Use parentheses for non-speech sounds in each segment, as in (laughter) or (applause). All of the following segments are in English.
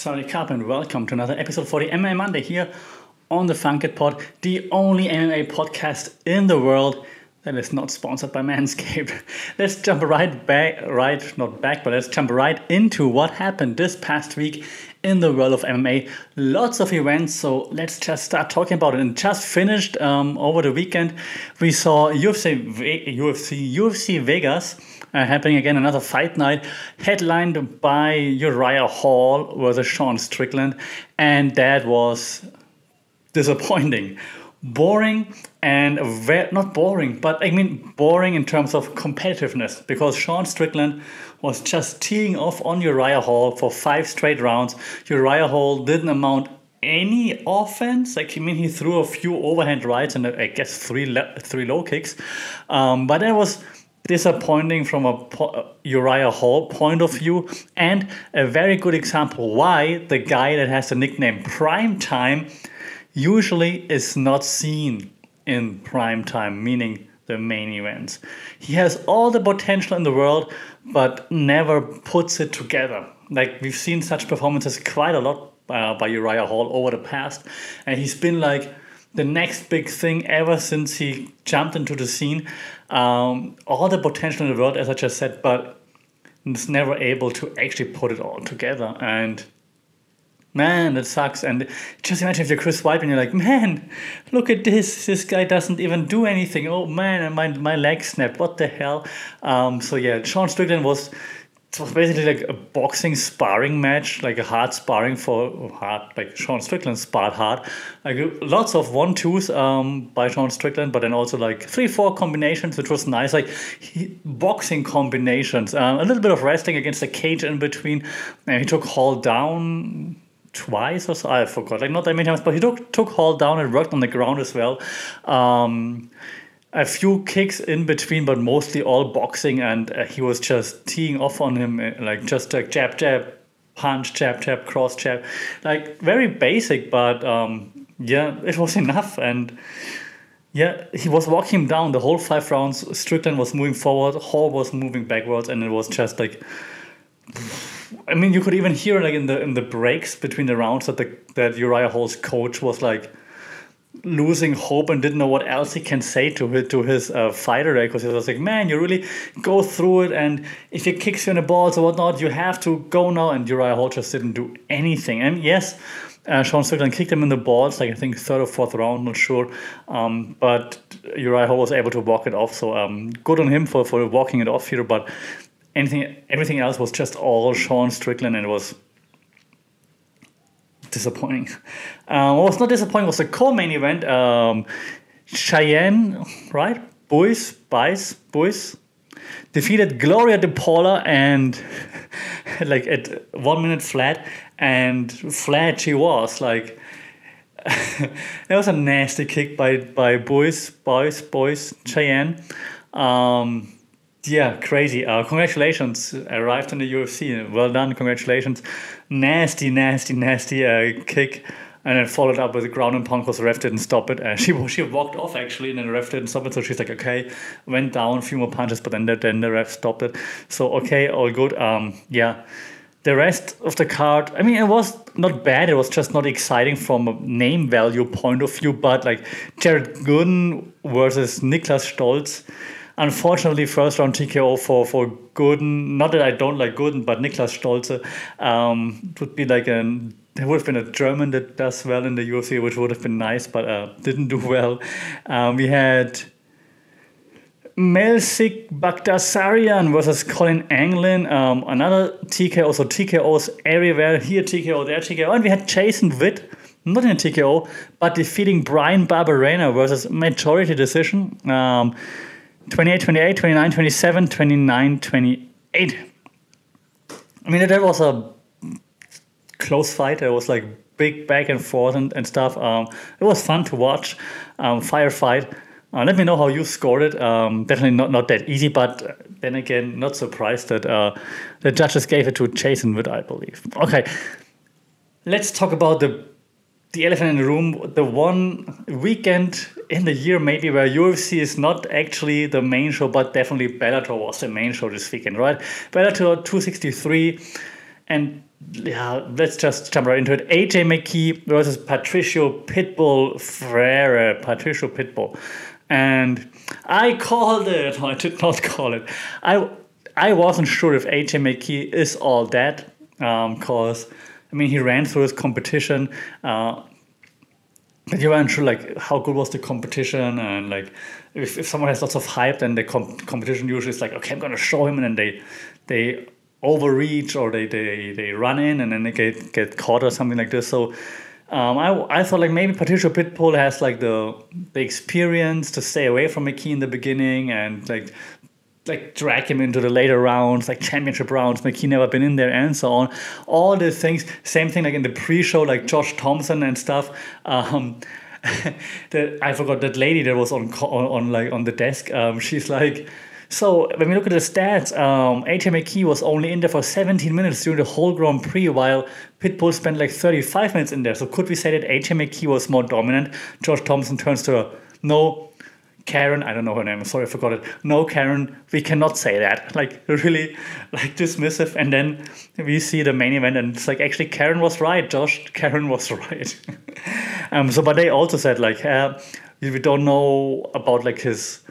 Sorry, Cup, and welcome to another episode for the MMA Monday here on the Funkit Pod, the only MMA podcast in the world that is not sponsored by (laughs) Manscaped. let's jump right back, right, not back, but let's jump right into what happened this past week in the world of MMA. Lots of events, so let's just start talking about it. And just finished um, over the weekend, we saw UFC, UFC, UFC Vegas. Uh, happening again, another fight night headlined by Uriah Hall versus Sean Strickland, and that was disappointing boring and very, not boring, but I mean boring in terms of competitiveness because Sean Strickland was just teeing off on Uriah Hall for five straight rounds. Uriah Hall didn't amount any offense. Like I mean, he threw a few overhand rights and I guess three three low kicks, um, but that was disappointing from a po- Uriah Hall point of view, and a very good example why the guy that has the nickname Prime Time usually is not seen in prime time, meaning the main events. He has all the potential in the world, but never puts it together. Like we've seen such performances quite a lot uh, by Uriah Hall over the past, and he's been like the next big thing ever since he jumped into the scene. Um, all the potential in the world, as I just said, but is never able to actually put it all together. And man, that sucks. And just imagine if you're Chris Weidman and you're like, man, look at this. This guy doesn't even do anything. Oh man, my my leg snapped. What the hell? Um, so yeah, Sean Strickland was it was basically like a boxing sparring match, like a hard sparring for hard, like Sean Strickland sparred hard. Like lots of one twos um, by Sean Strickland, but then also like three four combinations, which was nice. Like he, boxing combinations, um, a little bit of wrestling against the cage in between. And he took Hall down twice or so. I forgot, like not that many times, but he took took Hall down and worked on the ground as well. Um, a few kicks in between, but mostly all boxing, and uh, he was just teeing off on him, uh, like just a jab, jab, punch, jab, jab, cross, jab, like very basic, but um, yeah, it was (laughs) enough, and yeah, he was walking him down the whole five rounds. Strickland was moving forward, Hall was moving backwards, and it was just like I mean, you could even hear like in the in the breaks between the rounds that the that Uriah Hall's coach was like losing hope and didn't know what else he can say to his, to his uh, fighter there because he was like, man, you really go through it, and if he kicks you in the balls or whatnot, you have to go now. And Uriah Hall just didn't do anything. And yes, uh, Sean Strickland kicked him in the balls, like I think third or fourth round, not sure. Um, but Uriah Hall was able to walk it off, so um, good on him for, for walking it off here. But anything everything else was just all Sean Strickland and it was disappointing. Uh, what was not disappointing was the co-main event. Um, Cheyenne, right? Boys, Bice, Boys defeated Gloria DePaula and (laughs) like at one minute flat and flat she was like (laughs) that was a nasty kick by by boys boys boys Cheyenne um, yeah, crazy. Uh, congratulations. Arrived in the UFC. Well done. Congratulations. Nasty, nasty, nasty uh, kick. And then followed up with a ground and pound because the ref didn't stop it. Uh, (laughs) she she walked off actually, and then the ref didn't stop it. So she's like, okay, went down a few more punches, but then the, then the ref stopped it. So okay, all good. Um, yeah. The rest of the card, I mean, it was not bad. It was just not exciting from a name value point of view. But like Jared Gooden versus Niklas Stolze, unfortunately, first round TKO for for Gooden. Not that I don't like Gooden, but Niklas Stolze um, would be like an. There would have been a German that does well in the UFC, which would have been nice, but uh, didn't do well. Um, we had Melsik Baghdasaryan versus Colin Anglin. Um, another TKO, so TKOs everywhere. Here TKO, there TKO. And we had Jason Witt, not in a TKO, but defeating Bryan Barberena versus majority decision. Um, 28, 28, 29, 27, 29, 28. I mean, that was a close fight. It was like big back and forth and, and stuff. Um, it was fun to watch. Um, firefight. Uh, let me know how you scored it. Um, definitely not, not that easy, but then again, not surprised that uh, the judges gave it to Jason Wood, I believe. Okay, let's talk about the the elephant in the room, the one weekend in the year maybe where UFC is not actually the main show, but definitely Bellator was the main show this weekend, right? Bellator 263 and yeah, let's just jump right into it. AJ McKee versus Patricio Pitbull Freire. Patricio Pitbull. And I called it. (laughs) I did not call it. I I wasn't sure if AJ McKee is all that. Um, Because, um, I mean, he ran through his competition. Uh, you weren't sure, like, how good was the competition? And, like, if, if someone has lots of hype, then the com- competition usually is like, okay, I'm going to show him. And then they, they overreach or they, they, they run in and then they get, get caught or something like this. So um, I, I thought like maybe Patricio Pitbull has like the the experience to stay away from McKee in the beginning and like like drag him into the later rounds, like championship rounds. McKee never been in there and so on. All the things. Same thing like in the pre-show, like Josh Thomson and stuff. Um, (laughs) that I forgot that lady that was on on, on like on the desk. Um, she's like so when we look at the stats, um, AJ McKee was only in there for 17 minutes during the whole Grand Prix, while Pitbull spent like 35 minutes in there. So could we say that AJ McKee was more dominant? Josh Thomson turns to her, no, Karen, I don't know her name. Sorry, I forgot it. No, Karen, we cannot say that. (laughs) Like really, like dismissive. And then we see the main event, and it's like actually Karen was right. Josh, (laughs) Karen was right. (laughs) um. So, but they also said like, uh, we don't know about like his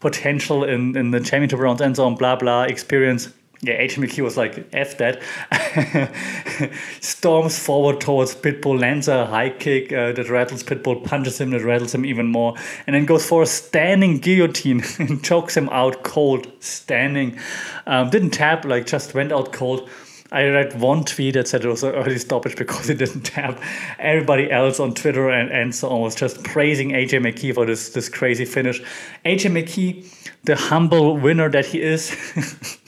potential in, in the championship rounds and so on, blah, blah, experience. Yeah, AJ McKee was like, F that. (laughs) Storms forward towards Pitbull, lands a high kick uh, that rattles Pitbull, punches him, that rattles him even more, and then goes for a standing guillotine (laughs) and chokes him out cold, standing. Um, didn't tap, like just went out cold. I read one tweet that said it was an early stoppage because it didn't tap. Everybody else on Twitter and, and so on was just praising AJ McKee for this, this crazy finish. AJ McKee, the humble winner that he is. (laughs)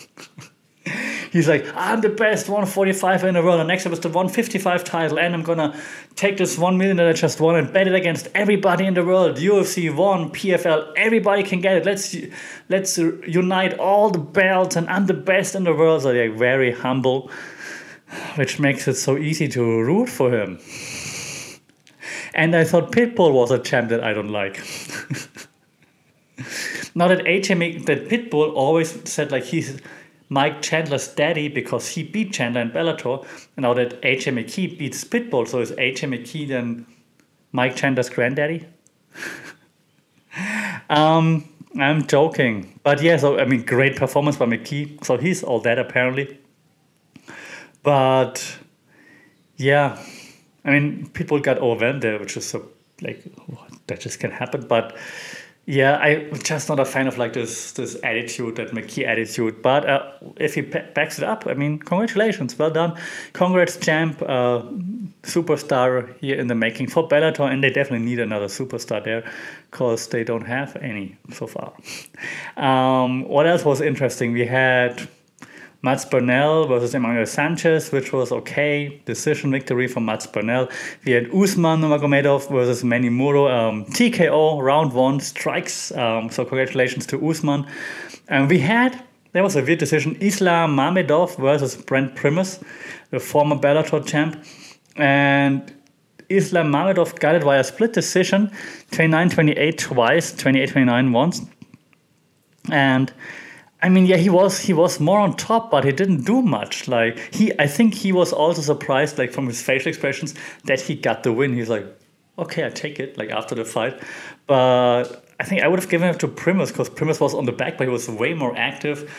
he's like, I'm the best 145 in the world. And next up is the 155 title, and I'm gonna take this one million that I just won and bet it against everybody in the world. UFC one, PFL, everybody can get it. Let's let's unite all the belts, and I'm the best in the world. So they're very humble, which makes it so easy to root for him. And I thought Pitbull was a champ that I don't like. (laughs) now that HM that Pitbull always said like he's Mike Chandler's daddy because he beat Chandler in Bellator. And now that AJ McKee beats Pitbull, so is AJ McKee then Mike Chandler's granddaddy? (laughs) um, I'm joking. But yeah, so I mean, great performance by McKee. So he's all that apparently. But yeah, I mean, people got overwhelmed there, which is so like, that just can happen. But yeah, I'm just not a fan of like this this attitude, that McKee attitude. But uh, if he backs it up, I mean, congratulations, well done. Congrats, champ, uh, superstar here in the making for Bellator, and they definitely need another superstar there because they don't have any so far. Um, what else was interesting? We had Mads Burnell versus Emmanuel Sanchez, which was okay. Decision victory for Mads Burnell. We had Usman Nurmagomedov versus Manny Muro. Um, TKO, round one, strikes. Um, so congratulations to Usman. And we had, there was a weird decision, Islam Mamedov versus Brent Primus, the former Bellator champ. And Islam Mamedov got it via split decision, 29-28 twice, 28-29 once. And I mean, yeah, he was he was more on top, but he didn't do much. Like he, I think he was also surprised, like from his facial expressions, that he got the win. He's like, okay, I take it. Like after the fight, but I think I would have given it to Primus because Primus was on the back, but he was way more active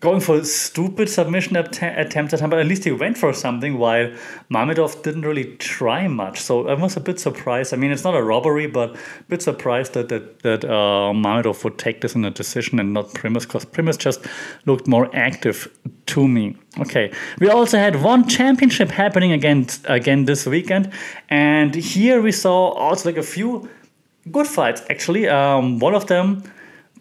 going for stupid submission att- attempts at time, but at least he went for something while Mamedov didn't really try much. So I was a bit surprised. I mean, it's not a robbery, but a bit surprised that that, that uh, Mamedov would take this in a decision and not Primus, because Primus just looked more active to me. Okay, we also had one championship happening again again this weekend, and here we saw also like a few good fights actually. Um, one of them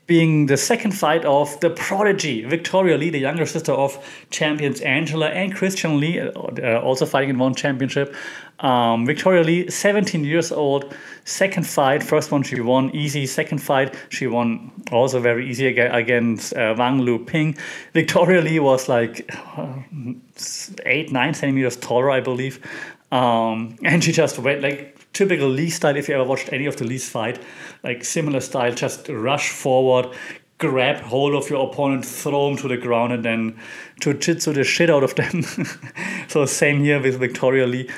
being the second fight of the prodigy Victoria Lee, the younger sister of champions Angela and Christian Lee, uh, also fighting in one championship. Um, Victoria Lee, 17 years old, second fight. First one she won easy. Second fight she won also very easy against uh, Wang Lu Ping. Victoria Lee was like uh, eight, nine centimeters taller, I believe. Um, (laughs) and she just went like typical Lee style. If you ever watched any of the Lee's fight, like similar style, just rush forward, grab hold of your opponent, throw them to the ground, and then jiu-jitsu the shit out of them. (laughs) so same here with Victoria Lee.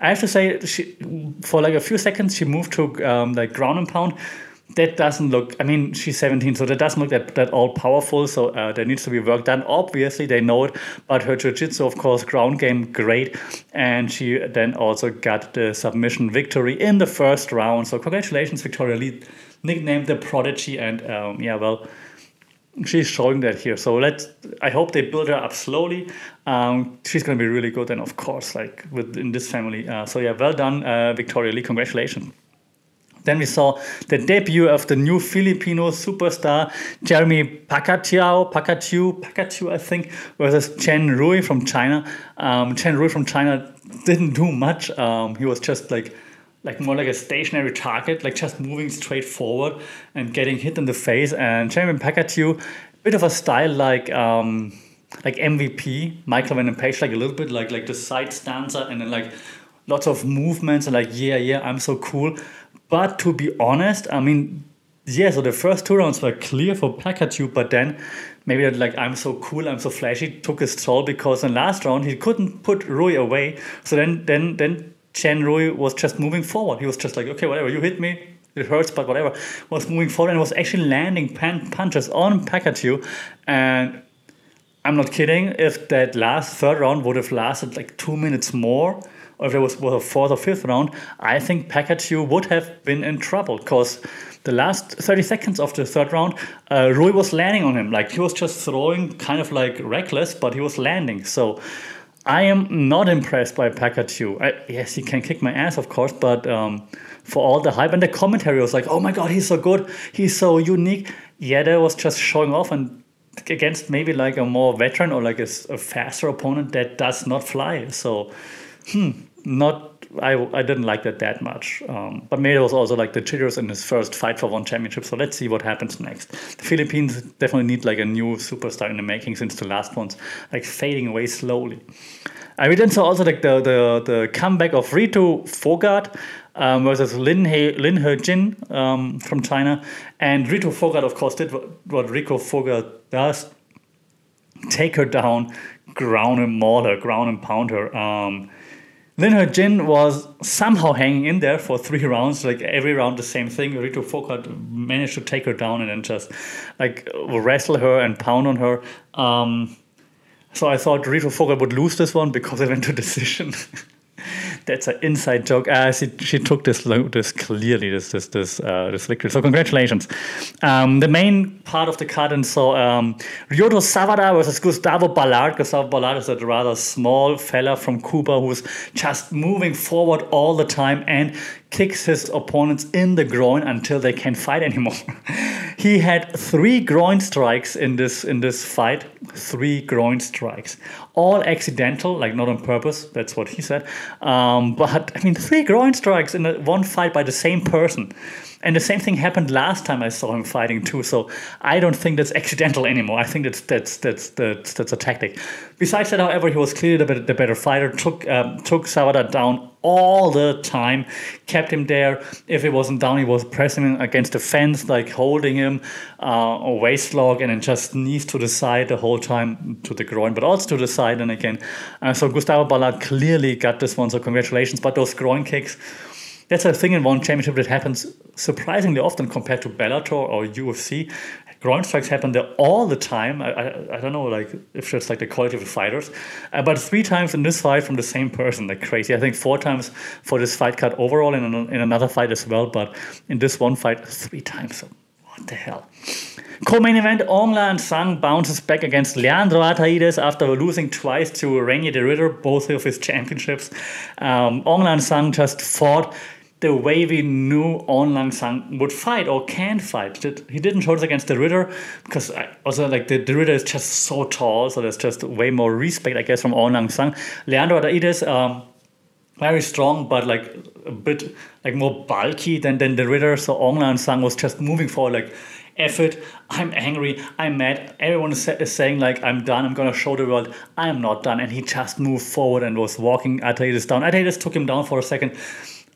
I have to say, she for like a few seconds she moved to um, like ground and pound. That doesn't look. I mean, she's 17, so that doesn't look that, that all powerful. So uh, there needs to be work done. Obviously, they know it, but her jiu-jitsu, of course, ground game great, and she then also got the submission victory in the first round. So congratulations, Victoria Lee, nicknamed the Prodigy, and um, yeah, well, she's showing that here. So let's. I hope they build her up slowly. Um, she's going to be really good, and of course, like within this family. Uh, so yeah, well done, uh, Victoria Lee. Congratulations. Then we saw the debut of the new Filipino superstar Jeremy Pacquiao, Pacquiao, Pacquiao, I think, versus Chen Rui from China. Um, Chen Rui from China didn't do much. Um, he was just like like more like a stationary target, like just moving straight forward and getting hit in the face. And Jeremy Pacquiao, bit of a style like um, like MVP, Michael Venom Page, like a little bit like like the side stanza and then like lots of movements and like yeah yeah I'm so cool. But to be honest, I mean yeah, so the first two rounds were clear for Pacquiao, but then maybe like I'm so cool, I'm so flashy, took his toll because in last round he couldn't put Rui away. So then then then Chen Rui was just moving forward. He was just like, okay, whatever, you hit me, it hurts, but whatever. Was moving forward and was actually landing pan- punches on Pacquiao. And I'm not kidding, if that last third round would have lasted like two minutes more, or if it was, was a fourth or fifth round, I think Pacquiao would have been in trouble because the last 30 seconds of the third round, uh, Rui was landing on him. Like he was just throwing kind of like reckless, but he was landing. So I am not impressed by. I, yes, he can kick my ass, of course, but um, for all the hype and the commentary was like, oh my god, he's so good, he's so unique. Yeah, that was just showing off and against maybe like a more veteran or like a, a faster opponent that does not fly. So, hmm, not I, I didn't like that that much. Um, but maybe was also like the jitters in his first fight for one championship. So let's see what happens next. The Philippines definitely need like a new superstar in the making since the last one's like fading away slowly. I we then saw also like the the, the comeback of Ritu Phogat um, versus Lin He Lin He Jin um, from China, and Ritu Phogat of course did what, what Rico Phogat does, take her down, ground and maul her, ground and pound her. Um, Lin He Jin was somehow hanging in there for three rounds, like every round the same thing. Ritu Phogat managed to take her down and then just like wrestle her and pound on her. Um, so I thought Ritu Phogat would lose this one because it went to decision. (laughs) That's an inside joke. Uh, she, she took this this clearly this this this uh, this victory. So congratulations. Um, the main part of the card and so um, Ryuto Sawada versus Gustavo Balart. Gustavo Balart is a rather small fella from Cuba who's just moving forward all the time and kicks his opponents in the groin until they can't fight anymore. (laughs) he had three groin strikes in this in this fight. Three groin strikes, all accidental, like not on purpose. That's what he said. Um, but I mean, three groin strikes in one fight by the same person. And the same thing happened last time I saw him fighting too. So I don't think that's accidental anymore. I think that's that's that's that's, that's a tactic. Besides that, however, he was clearly the better, the better fighter. Took um, took Sawada down all the time, kept him there. If he wasn't down, he was pressing him against the fence, like holding him uh, a waist lock, and then just knees to the side the whole time to the groin, but also to the side. And again, uh, so Gustavo Balart clearly got this one. So congratulations. But those groin kicks that's a thing in one championship that happens surprisingly often compared to Bellator or UFC. Groin strikes happen there all the time. I, I, I don't know, like if it's like the quality of the fighters, uh, but three times in this fight from the same person, like crazy. I think four times for this fight cut overall, in, in another fight as well, but in this one fight, three times. What the hell? Co-main event, Aung La N Sang bounces back against Leandro Ataides after losing twice to Reinier de Ridder, both of his championships. Um, Aung La N Sang just fought the way we knew Aung La N Sang would fight or can fight. He didn't show this against de Ridder because also like the, de Ridder is just so tall, so there's just way more respect, I guess, from Aung La N Sang. Leandro Ataides, um, very strong, but like a bit like more bulky than, than de Ridder. So Aung La N Sang was just moving forward like effort. I'm angry. I'm mad. Everyone is, is saying like I'm done. I'm gonna show the world I am not done. And he just moved forward and was walking Ataides down. Ataides took him down for a second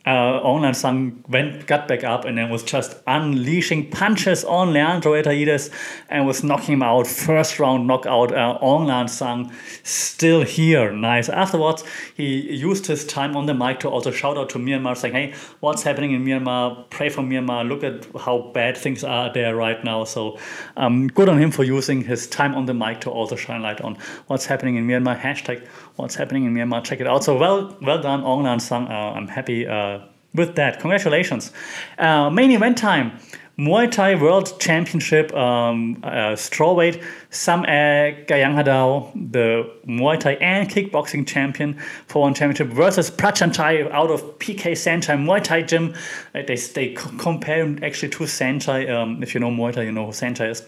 uh, La N Sang went, got back up and then was just unleashing punches on Leandro Ataides and was knocking him out. First round knockout. Uh, La N Sang still here. Nice. Afterwards, he used his time on the mic to also shout out to Myanmar, saying, "Hey, what's happening in Myanmar? Pray for Myanmar. Look at how bad things are there right now." So, um, good on him for using his time on the mic to also shine light on what's happening in Myanmar. Hashtag what's happening in Myanmar. Check it out. So well, well done, Aung Lan. Uh, I'm happy uh, with that. Congratulations. Uh, main event time. Muay Thai World Championship um, uh, strawweight Sam Gaiyanghadao, the Muay Thai and kickboxing champion for one championship versus Prachan Prachanchai out of PK Saenchai Muay Thai gym. Uh, they, they compare actually to Saenchai. Um, if you know Muay Thai, you know who Saenchai is.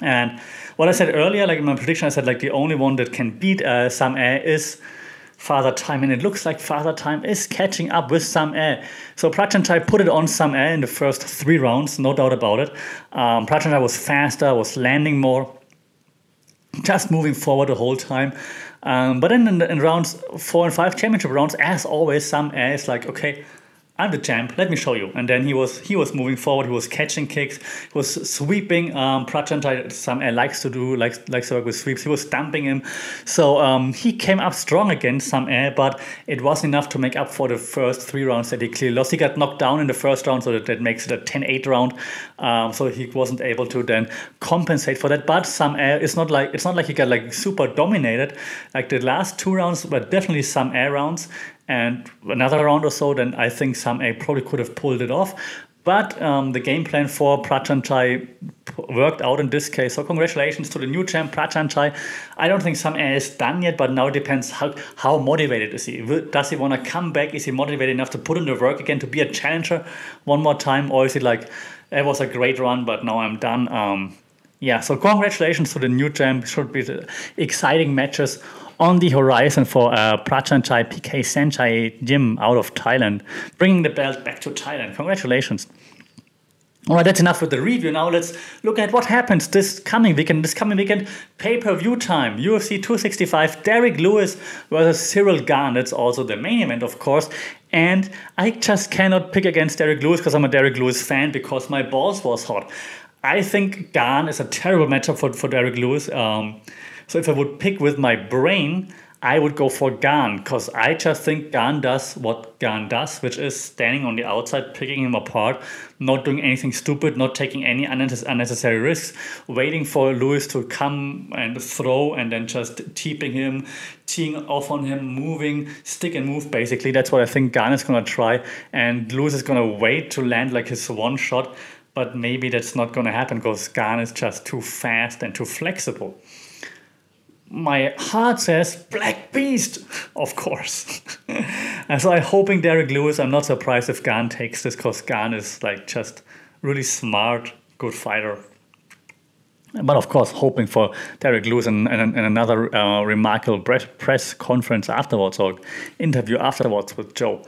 And what I said earlier, like in my prediction, I said like the only one that can beat uh, Sam-A is Father Time, and it looks like Father Time is catching up with Sam-A. So Prachanchai put it on Sam-A in the first three rounds, no doubt about it. Um, Prachanchai was faster, was landing more, just moving forward the whole time. Um, but then in, in, rounds four and five, championship rounds, as always, Sam Air is like, okay, I'm the champ. Let me show you. And then he was he was moving forward. He was catching kicks. He was sweeping. Um, Prachanchai some uh, likes to do likes likes to work with sweeps. He was stamping him. So um, he came up strong against Sam-A, but it wasn't enough to make up for the first three rounds that he clearly lost. He got knocked down in the first round, so that, that makes it a 10-8 round. Um, so he wasn't able to then compensate for that. But Sam-A it's not like it's not like he got like super dominated. Like the last two rounds were definitely Sam-A rounds and another round or so, then I think Sam probably could have pulled it off. But um, the game plan for Prachanchai worked out in this case. So congratulations to the new champ Prachanchai. I don't think Sam is done yet, but now it depends how, how motivated is he. Does he want to come back? Is he motivated enough to put in the work again to be a challenger one more time? Or is he like, it was a great run, but now I'm done? Um, yeah, so congratulations to the new champ. Should be exciting matches on the horizon for uh, Prachanchai PK Saenchai Gym out of Thailand, bringing the belt back to Thailand. Congratulations. All right, that's enough with the review. Now let's look at what happens this coming weekend. This coming weekend, pay-per-view time, UFC 265, Derrick Lewis versus Cyril Gane. That's also the main event, of course. And I just cannot pick against Derrick Lewis because I'm a Derrick Lewis fan because my balls was hot. I think Gane is a terrible matchup for, for Derrick Lewis. Um, so if I would pick with my brain, I would go for Gane because I just think Gane does what Gane does, which is standing on the outside, picking him apart, not doing anything stupid, not taking any unnecessary risks, waiting for Lewis to come and throw and then just teeping him, teeing off on him, moving, stick and move basically. That's what I think Gane is to try. And Lewis is to wait to land like his one shot, but maybe that's not going to happen because Gane is just too fast and too flexible my heart says Black Beast, of course. and so I'm hoping Derrick Lewis. I'm not surprised if Gane takes this because Gane is like just really smart, good fighter. But of course, hoping for Derrick Lewis and, and, and another uh, remarkable press conference afterwards or interview afterwards with Joe.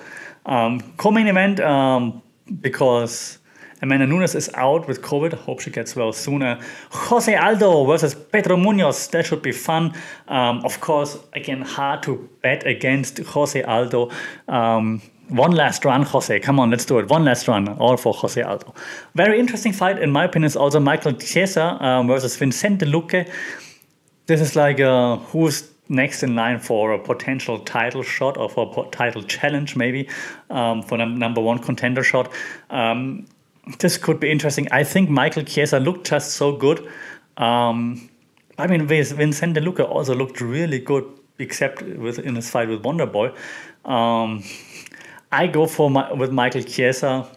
Um, co-main event um, because Amanda Nunes is out with COVID. Hope she gets well sooner. Jose Aldo versus Pedro Munhoz. That should be fun. Um, of course, again, hard to bet against Jose Aldo. Um, one last run, Jose. Come on, let's do it. One last run, all for Jose Aldo. Very interesting fight, in my opinion, is also Michael Chiesa um, versus Vicente Luque. This is like uh, who's next in line for a potential title shot or for a title challenge, maybe um, for the number one contender shot. Um, this could be interesting. I think Michael Chiesa looked just so good. Um, I mean, Vincent De Luca also looked really good, except with in his fight with Wonderboy. Um, I go for my, with Michael Chiesa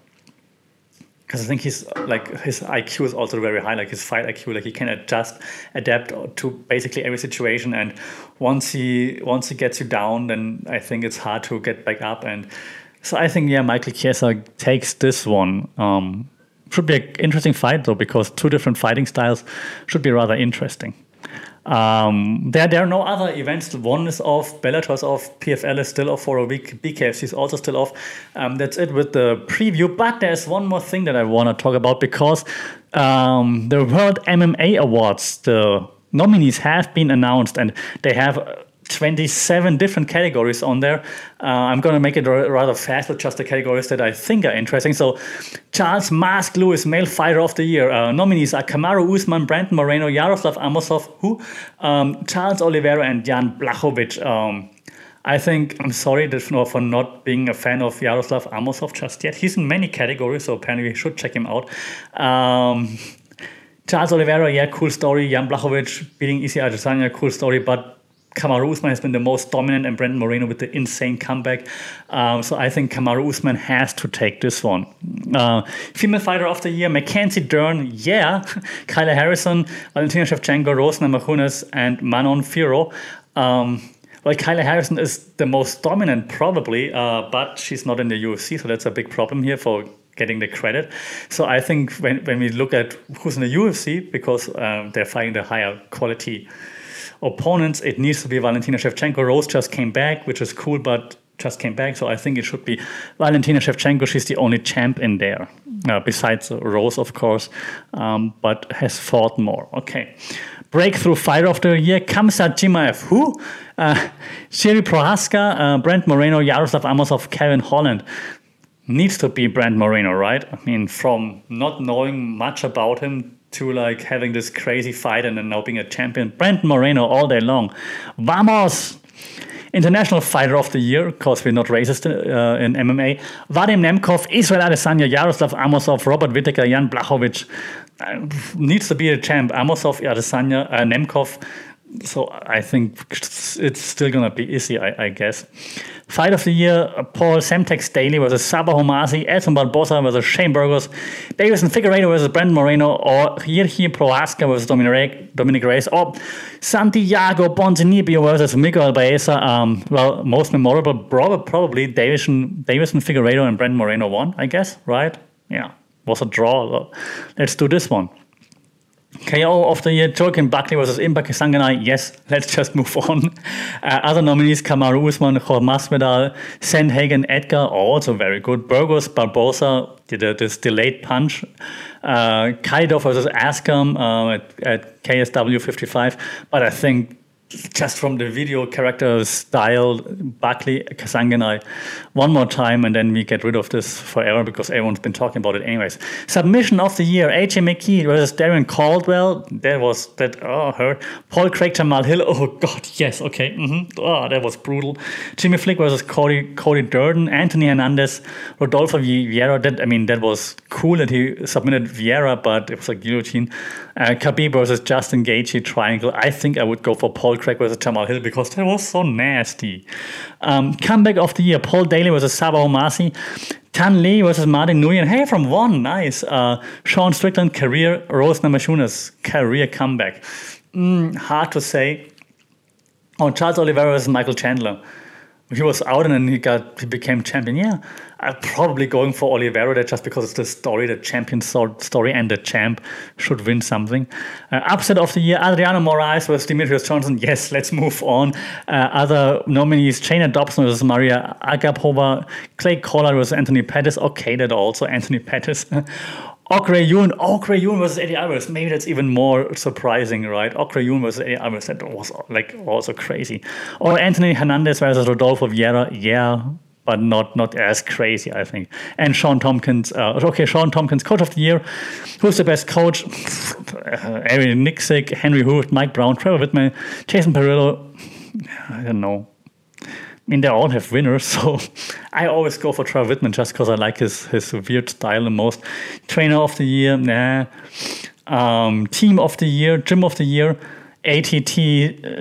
because I think he's like his IQ is also very high, like his fight IQ, like he can adjust, adapt to basically every situation. And once he once he gets you down, then I think it's hard to get back up. And so I think yeah, Michael Chiesa takes this one. Um, should be an interesting fight though, because two different fighting styles should be rather interesting. Um, there, there are no other events. One is off, Bellator is off, PFL is still off for a week, BKFC is also still off. Um, that's it with the preview. But there's one more thing that I want to talk about because um, the World MMA Awards, the nominees have been announced and they have 27 different categories on there. Uh, I'm going to make it r- rather fast with just the categories that I think are interesting. So, Charles Mask Lewis, Male Fighter of the Year. Uh, nominees are Kamaru Usman, Brandon Moreno, Yaroslav Amosov, who? Um, Charles Oliveira, and Jan Blachowicz. Um, I think I'm sorry for not being a fan of Yaroslav Amosov just yet. He's in many categories, so apparently we should check him out. Um, Charles Oliveira, yeah, cool story. Jan Blachowicz beating Isi Adesanya, cool story. But Kamaru Usman has been the most dominant, and Brandon Moreno with the insane comeback. Um, so I think Kamaru Usman has to take this one. Uh, female fighter of the year, Mackenzie Dern, yeah. (laughs) Kayla Harrison, Valentina Shevchenko, Rose Namajunas, and Manon Fiorot. Um, well, Kayla Harrison is the most dominant, probably, uh, but she's not in the UFC, so that's a big problem here for getting the credit. So I think when, when we look at who's in the UFC, because um, they're fighting the higher quality opponents, it needs to be Valentina Shevchenko. Rose just came back, which is cool, but just came back. So I think it should be Valentina Shevchenko. She's the only champ in there, uh, besides Rose, of course, um, but has fought more. Okay. Breakthrough Fighter of the Year, Khamzat Chimaev. Who? Uh, Jiri Prochazka, uh, Brent Moreno, Yaroslav Amosov, Kevin Holland needs to be Brent Moreno, right? I mean, from not knowing much about him to like having this crazy fight and then now being a champion. Brandon Moreno all day long. Vamos! International Fighter of the Year, because we're not racist uh, in MMA. Vadim Nemkov, Israel Adesanya, Yaroslav Amosov, Robert Whittaker, Jan Blachowicz. Uh, needs to be a champ. Amosov, Adesanya, uh, Nemkov so I think it's still gonna be easy, I, I, guess. Fight of the year: Paul Semtex Daley versus Sabah Homasi, Edson Barboza versus Shane Burgos, Deiveson Figueiredo versus Brandon Moreno, or Jiri Prochazka versus Dominic, Dominic Reyes, or Santiago Ponzinibbio versus Miguel Baeza. Um, well, most memorable, probably Deiveson, Deiveson Figueiredo and Brandon Moreno won, I guess, right? Yeah, was a draw. Let's do this one. KO of the year, Joaquin Buckley versus Impa Kasanganay. Yes, let's just move (laughs) on. Uh, other nominees, Kamaru Usman, Masvidal, Sandhagen, Edgar, also very good. Burgos, Barboza, did a, this delayed punch. Uh, Kaido versus Askam uh, at, at KSW 55. But I think just from the video character style, Buckley, Kasanganay, one more time, and then we get rid of this forever because everyone's been talking about it anyways. Submission of the year: AJ McKee versus Darrion Caldwell. That was that. Oh, hurt. Paul Craig, Jamahal Hill. (laughs) Oh God, yes. Okay. Mm-hmm. Oh, that was brutal. Jimmy Flick versus Cody Cody Durden. Anthony Hernandez, Rodolfo Vieira. That I mean, that was cool that he submitted Vieira, but it was a guillotine. Uh, Khabib versus Justin Gaethje triangle. I think I would go for Paul Craig versus Jamahal Hill because that was so nasty. Um, comeback of the year: Paul Daley versus Sabah Homasi. Thanh Le versus Martin Nguyen. Hey, from one, nice. Uh, Sean Strickland career. Rose Namajunas career comeback. Mm, hard to say. Oh, Charles Oliveira versus Michael Chandler he was out and then he got he became champion. Yeah, I'm probably going for Oliveira there just because it's the story, the champion story, and the champ should win something. Uh, upset of the year: Adriano Moraes versus Demetrious Johnson. Yes, let's move on. Uh, other nominees: Shana Dobson versus Maria Agapova, Clay Collard versus Anthony Pettis. Okay, that also Anthony Pettis. (laughs) Ok Rae Yoon, Okra Yun versus Eddie Alvarez. Maybe that's even more surprising, right? Ok Rae Yoon versus Eddie Alvarez. That was like also crazy. Or Anthony Hernandez versus Rodolfo Vieira. Yeah, but not not as crazy, I think. And Shawn Tompkins. Uh, okay, Shawn Tompkins, coach of the year. Who's the best coach? (laughs) Eric Nicksick, Henry Hooft, Mike Brown, Trevor Wittman, Jason Parillo. I don't know. I mean, they all have winners, (laughs) so I always go for Trevor Wittman just because I like his his weird style the most. Trainer of the year, nah. Um, team of the year, gym of the year, ATT,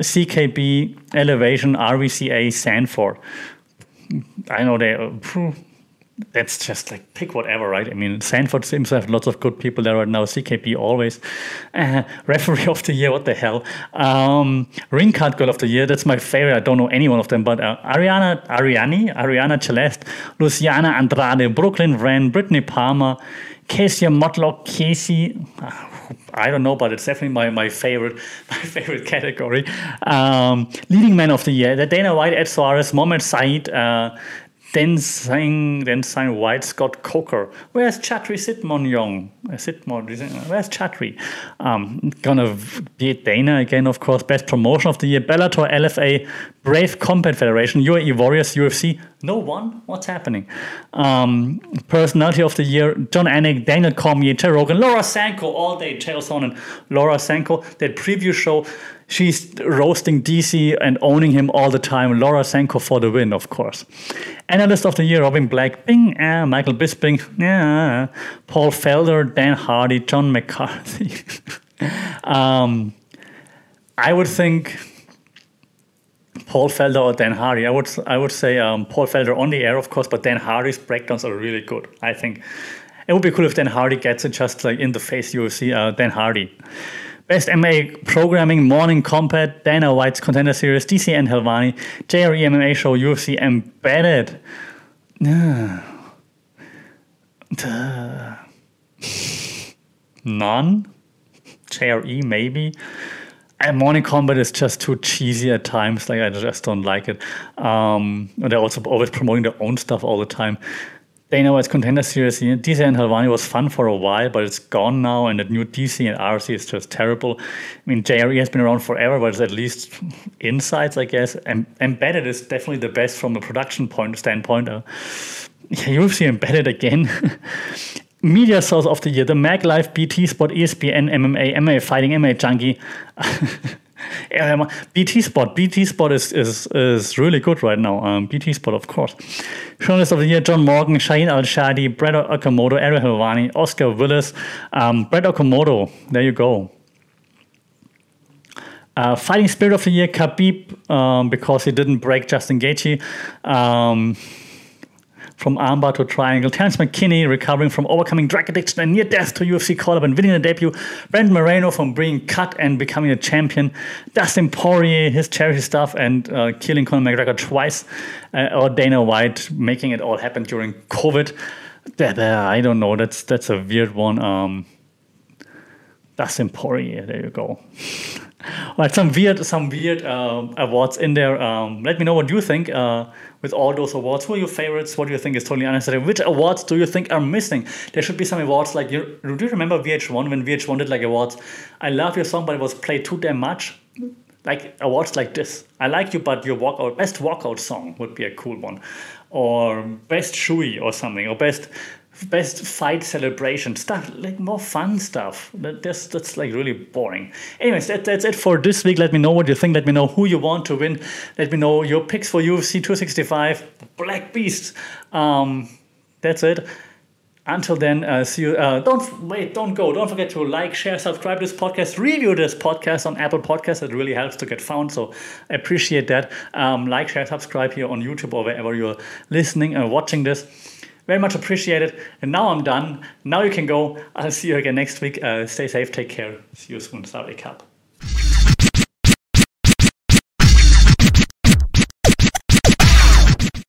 CKB, Elevation, RVCA, Sanford. I know they. Uh, that's just like pick whatever, right? I mean, Sanford seems to have lots of good people there right now. CKP always. Uh, (laughs) referee of the year, what the hell? Um, ring card girl of the year, that's my favorite. I don't know any one of them, but uh, Ariana, Ariani, Ariana Celeste, Luciana Andrade, Brooklyn Wren, Brittany Palmer, Casey Motlock, Casey. Uh, I don't know, but it's definitely my, my favorite (laughs) my favorite category. Um, leading man of the year, Dana White, Ed Soares, Mohamed Said, uh, then sang then sang White Scott Coker. Where's Chatri Sitmon Uh, Sitmon, where's Chatri? Um, gonna beat Dana again, of course. Best promotion of the year: Bellator, LFA, Brave Combat Federation, UAE Warriors, UFC. No one. What's happening? Um, personality of the year: Jon Anik, Daniel Cormier, Joe Rogan, Laura Sanko. All day, Chael Sonnen, Laura Sanko. That preview show she's roasting DC and owning him all the time. Laura Sanko for the win, of course. Analyst of the year, Robin Black, Bing, eh, Michael Bisping, yeah, Paul Felder, Dan Hardy, John McCarthy. (laughs) um, I would think Paul Felder or Dan Hardy. I would I would say um, Paul Felder on the air, of course, but Dan Hardy's breakdowns are really good. I think it would be cool if Dan Hardy gets it just like in the face UFC. Uh, Dan Hardy. Best MMA Programming, Morning Combat, Dana White's Contender Series, DC and Helwani, JRE MMA Show, UFC Embedded. (sighs) None? JRE, maybe? And Morning Combat is just too cheesy at times. Like I just don't like it. Um, they're also always promoting their own stuff all the time. Dana White's Contender Series, DC and Helwani was fun for a while, but it's gone now, and the new DC and RC is just terrible. I mean, JRE has been around forever, but it's at least insights, I guess. And Embedded is definitely the best from a production point standpoint. Uh, yeah, UFC Embedded again. (laughs) Media source of the year: the Mac Life, BT Sport, ESPN, MMA, MMA Fighting, MMA Junkie. (laughs) BT Sport, BT Sport is, is, is really good right now. Um, BT Sport, of course. Journalist of the Year, John Morgan, Shaheen Al-Shatti, Brett Okamoto, Ariel Helwani, Oscar Willis, um, Brett Okamoto. There you go. Uh, Fighting Spirit of the Year, Khabib, um, because he didn't break Justin Gaethje. Um, from armbar to triangle. Terrance McKinney recovering from overcoming drug addiction and near death to UFC call up and winning a debut. Brent Moreno from being cut and becoming a champion. Dustin Poirier, his charity stuff, and uh, killing Conor McGregor twice. Uh, or Dana White making it all happen during COVID. I don't know. That's that's a weird one. Um, Dustin Poirier. There you go. (laughs) Like some weird, some weird uh, awards in there. Um, let me know what you think uh, with all those awards. Who are your favorites? What do you think is totally unnecessary? Which awards do you think are missing? There should be some awards like you. Do you remember VH1 when VH1 did like awards? I love your song, but it was played too damn much. Like awards like this. I like you, but your walkout best walkout song would be a cool one, or best Shui or something, or best best fight celebration. Stuff like more fun stuff. That, that's that's like really boring. Anyways that, that's it for this week. Let me know what you think. Let me know who you want to win. Let me know your picks for ufc 265 black beast. Um that's it. Until then uh, see you uh, don't wait don't go. Don't forget to like share subscribe to this podcast. Review this podcast on apple Podcasts. it really helps to get found so i appreciate that. Um, like share subscribe here on youtube or wherever you're listening or watching this very much appreciated. And now I'm done. Now you can go. I'll see you again next week. Uh, stay safe. Take care. See you soon. Saudi Cup.